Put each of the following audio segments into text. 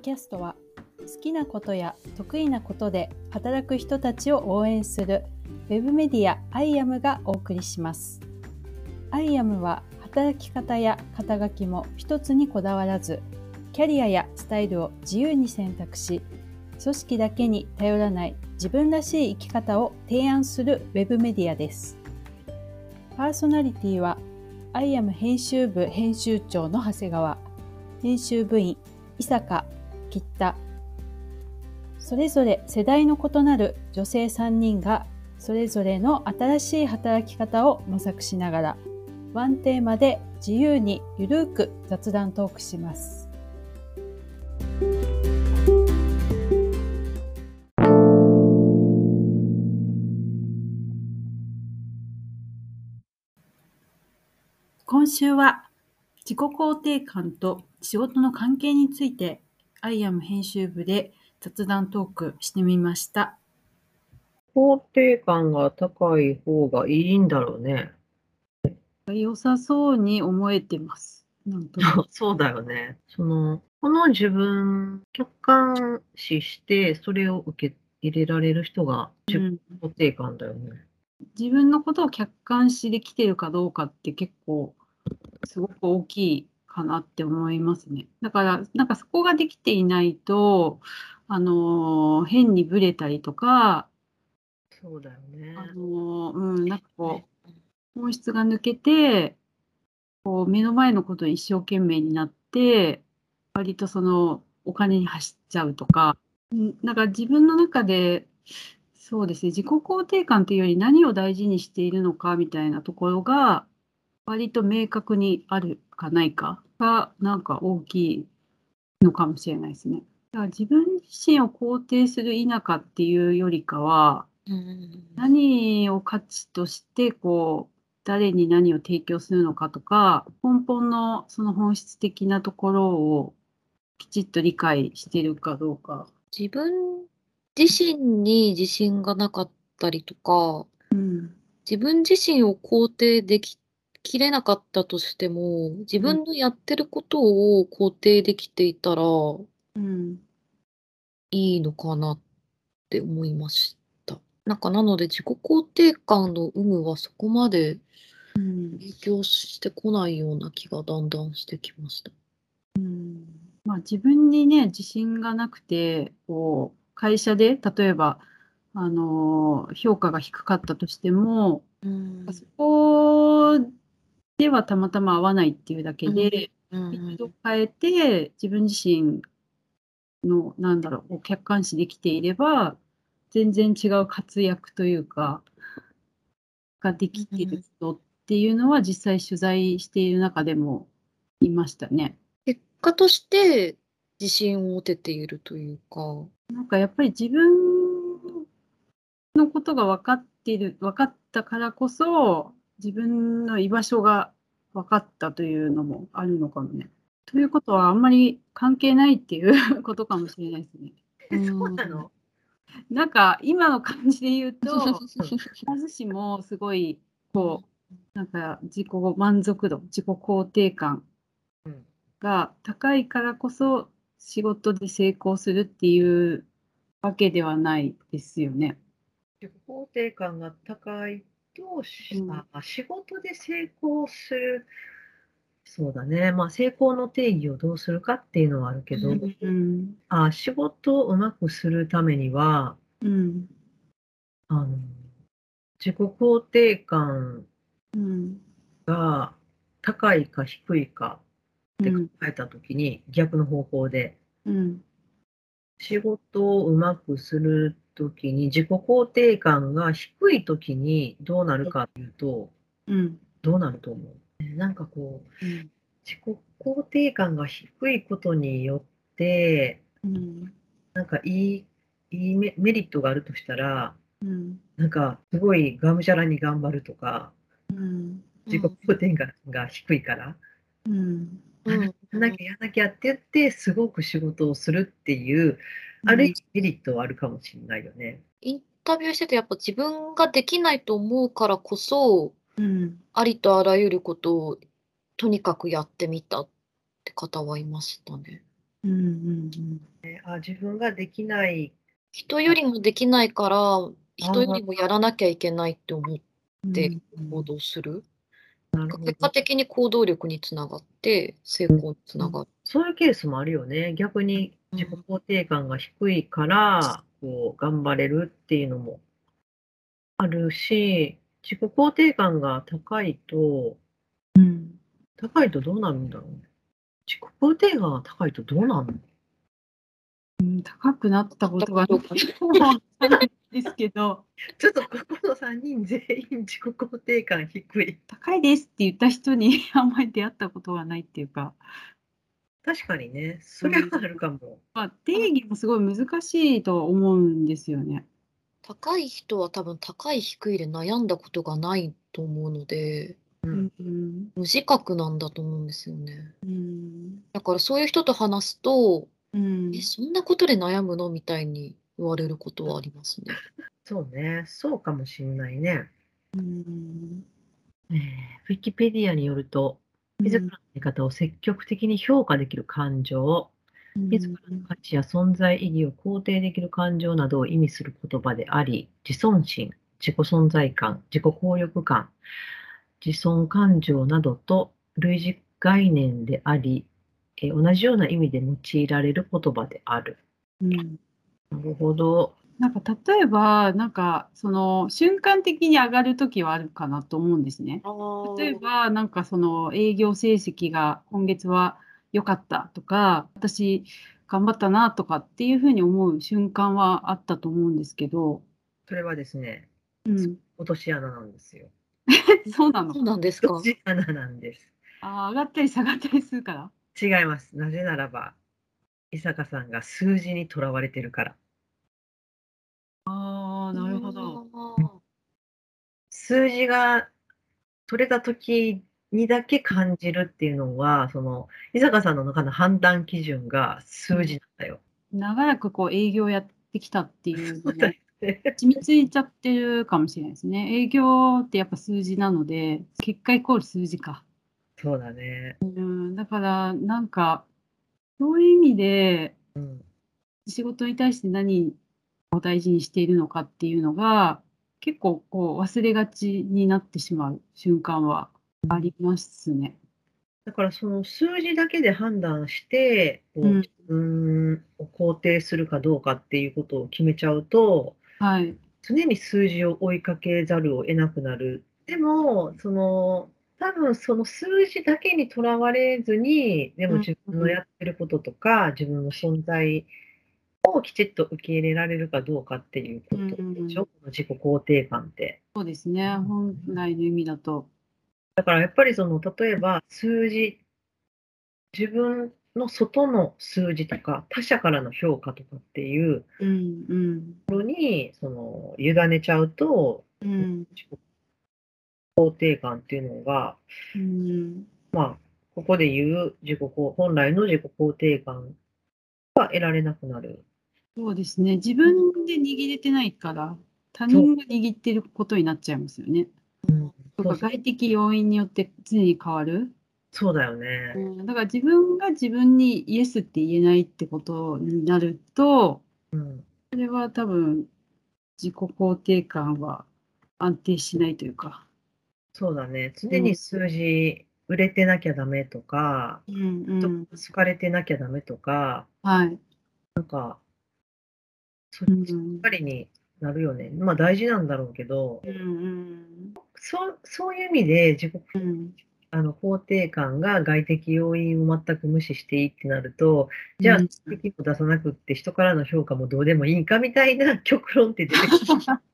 キャストは好きなことや得意なことで働く人たちを応援するウェブメディア I am がお送りします。 I am は働き方や肩書きも一つにこだわらず、キャリアやスタイルを自由に選択し、組織だけに頼らない自分らしい生き方を提案するウェブメディアです。パーソナリティは I am 編集部編集長の長谷川、編集部員伊坂、吉田、それぞれ世代の異なる女性3人がそれぞれの新しい働き方を模索しながらワンテーマで自由にゆるーく雑談トークします。今週は自己肯定感と仕事の関係についてアイアム編集部で雑談トークしてみました。肯定感が高い方がいいんだろうね。良さそうに思えてます。なんと そうだよね。その、この自分、客観視して、それを受け入れられる人が自己うん肯定感だよね。自分のことを客観視できてるかどうかって結構すごく大きいかなって思いますね。だからなんかそこができていないと、あのー変にブレたりとか、そうだよね。あのーうん、なんかこう本質が抜けてこう目の前のことに一生懸命になって割とそのお金に走っちゃうとか、うんなんか自分の中でそうですね自己肯定感というより何を大事にしているのかみたいなところが割と明確にあるかないかがなんか大きいのかもしれないですね。だから自分自身を肯定する否かっていうよりかはうん何を価値としてこう誰に何を提供するのかとか根本のその本質的なところをきちっと理解しているかどうか。自分自身に自信がなかったりとか、うん自分自身を肯定でききれなかったとしても、自分のやってることを肯定できていたらうん。いいのかなって思いました。なんかなので自己肯定感の有無はそこまでうん。影響してこないような気がだんだんしてきました。うん。まあ、自分にね自信がなくてこう会社で例えばあの評価が低かったとしてもうん。そこではたまたま合わないっていうだけで、うん一度変えて自分自身のなんだろう客観視できていれば全然違う活躍というかができてる人っていうのは実際取材している中でもいましたね。結果として自信を持てているというか。なんかやっぱり自分のことが分かっている分かったからこそ自分の居場所が分かったというのもあるのかもね。ということはあんまり関係ないっていう ことかもしれないですね。えそうなの？なんか今の感じで言うと必ずしもすごいこうなんか自己満足度自己肯定感うんが高いからこそ仕事で成功するっていうわけではないですよね。自己肯定感が高いと、しうん。あ仕事で成功する、そうだね、まあ、成功の定義をどうするかっていうのはあるけど、うんうん。あ仕事をうまくするためには、うん。あの自己肯定感うん。が高いか低いかって考うん。えたときに、逆の方法で、うん。仕事をうまくするときに、自己肯定感が低いときにどうなるかというと、うん。どうなると思う？なんかこう、うん自己肯定感が低いことによって、うんなんかいいいいメメリットがあるとしたら、うん。なんかすごいがむしゃらに頑張るとか、うん。自己肯定感が低いから、うん。うん。やらなきゃやらなきゃって言って、すごく仕事をするっていう、ある意味メリットはあるかもしれないよね。インタビューしててやっぱ自分ができないと思うからこそうんありとあらゆることをとにかくやってみたって方はいましたね。うんうんあ、自分ができない、人よりもできないから、あ人よりもやらなきゃいけないって思っうん。てうん行動する。なるほ結果ど。的に行動力につながって、成功につながる。そういうケースもあるよね。逆に自己肯定感が低いから、こう、頑張れるっていうのもあるし、自己肯定感が高いと、うん。高いとどうなるんだろうね。自己肯定感が高いとどうなるの？うん高くなったことがな いですけど、ちょっとここの3人全員 自己肯定感低い。高いですって言った人にあんまり出会ったことがないっていうか、確かにね、それはあるかも。まあ、定義もすごい難しいと思うんですよね。高い人は多分高い低いで悩んだことがないと思うので、うんうん無自覚なんだと思うんですよね。うんだからそういう人と話すと、うんえ、そんなことで悩むのみたいに言われることはありますね。そうね、そうかもしんないね。うんえーウィキペディアによると、自らの見方を積極的に評価できる感情、自らの価値や存在意義を肯定できる感情などを意味する言葉であり、自尊心、自己存在感、自己効力感、自尊感情などと類似概念であり、えー同じような意味で用いられる言葉である。うんなるほど。なんか例えば、なんかその瞬間的に上がるときはあるかなと思うんですね。例えば、なんかその営業成績が今月は良かったとか、私頑張ったなとかっていうふうに思う瞬間はあったと思うんですけど、それはですね、うん、落とし穴なんですよ。そうなのそうなんですか。落とし穴なんです。あー上がったり下がったりするから。違います。なぜならば、伊坂さんが数字にとらわれてるから。ああ、なるほど。数字が取れた時にだけ感じるっていうのは、その、伊坂さんの中の判断基準が数字なんだよ。長らくこう営業やってきたっていうのでよね。染みついちゃってるかもしれないですね。営業ってやっぱ数字なので、結果イコール数字か。そうだね。うん、だからなんか、そういう意味でうん。仕事に対して何を大事にしているのかっていうのが、結構こう忘れがちになってしまう瞬間はありますね。だからその数字だけで判断して、自分を肯定するかどうかっていうことを決めちゃうと、はい。常に数字を追いかけざるを得なくなる。でも、その、多分その数字だけにとらわれずに、でもうん自分のやってることとか、自分の存在をきちっと受け入れられるかどうかっていうことでしょ、うんうん自己肯定感って。そうですね。本来の意味だと。だからやっぱりその、例えば数字、自分の外の数字とか、他者からの評価とかっていううんうんところに、その、委ねちゃうと、うん自己肯定感っていうのが、うんまあ、ここで言う自己肯本来の自己肯定感が得られなくなる。そうですね。自分で握れてないから、他人が握ってることになっちゃいますよね。とかそうそう外的要因によって常に変わる。そうだよね。うん、だから自分が自分にイエスって言えないってことになると、うん。それは多分自己肯定感は安定しないというか。そうだね。常に数字、売れてなきゃダメとか、うんう人ん。好かれてなきゃダメとか、はい。なんか、そっうん。ちばりになるよね。まあ大事なんだろうけど、うんうん。そうそういう意味で自己うん。あの肯定感が外的要因を全く無視していいってなると、じゃあ、うん指摘も出さなくって人からの評価もどうでもいいんかみたいな極論って出てくる。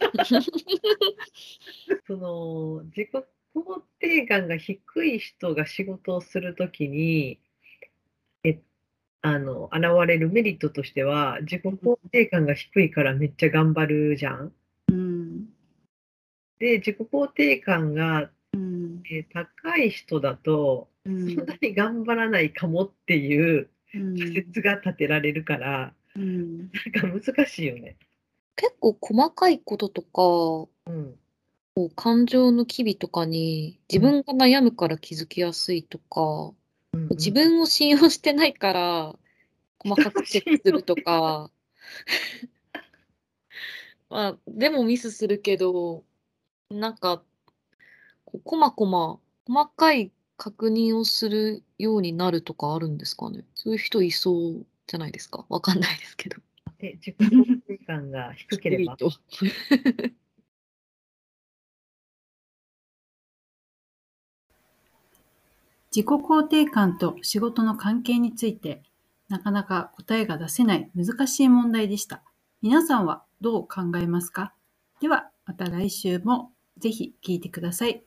その自己肯定感が低い人が仕事をするときに、えあの現れるメリットとしては、自己肯定感が低いからめっちゃ頑張るじゃん。うんで、自己肯定感がうんえー高い人だと、うんそんなに頑張らないかもっていううん仮説が立てられるから、うんなんか難しいよね。結構細かいこととか、うん。こう感情の機微とかに自分が悩むから気づきやすいとか、うん自分を信用してないから細かくチェックするとか、まあ、でもミスするけど、なんか、こまこま、細かい確認をするようになるとかあるんですかね？そういう人いそうじゃないですか？わかんないですけど。で自己肯定感が低ければ。自己肯定感と仕事の関係について、なかなか答えが出せない難しい問題でした。皆さんはどう考えますか？では、また来週もぜひ聞いてください。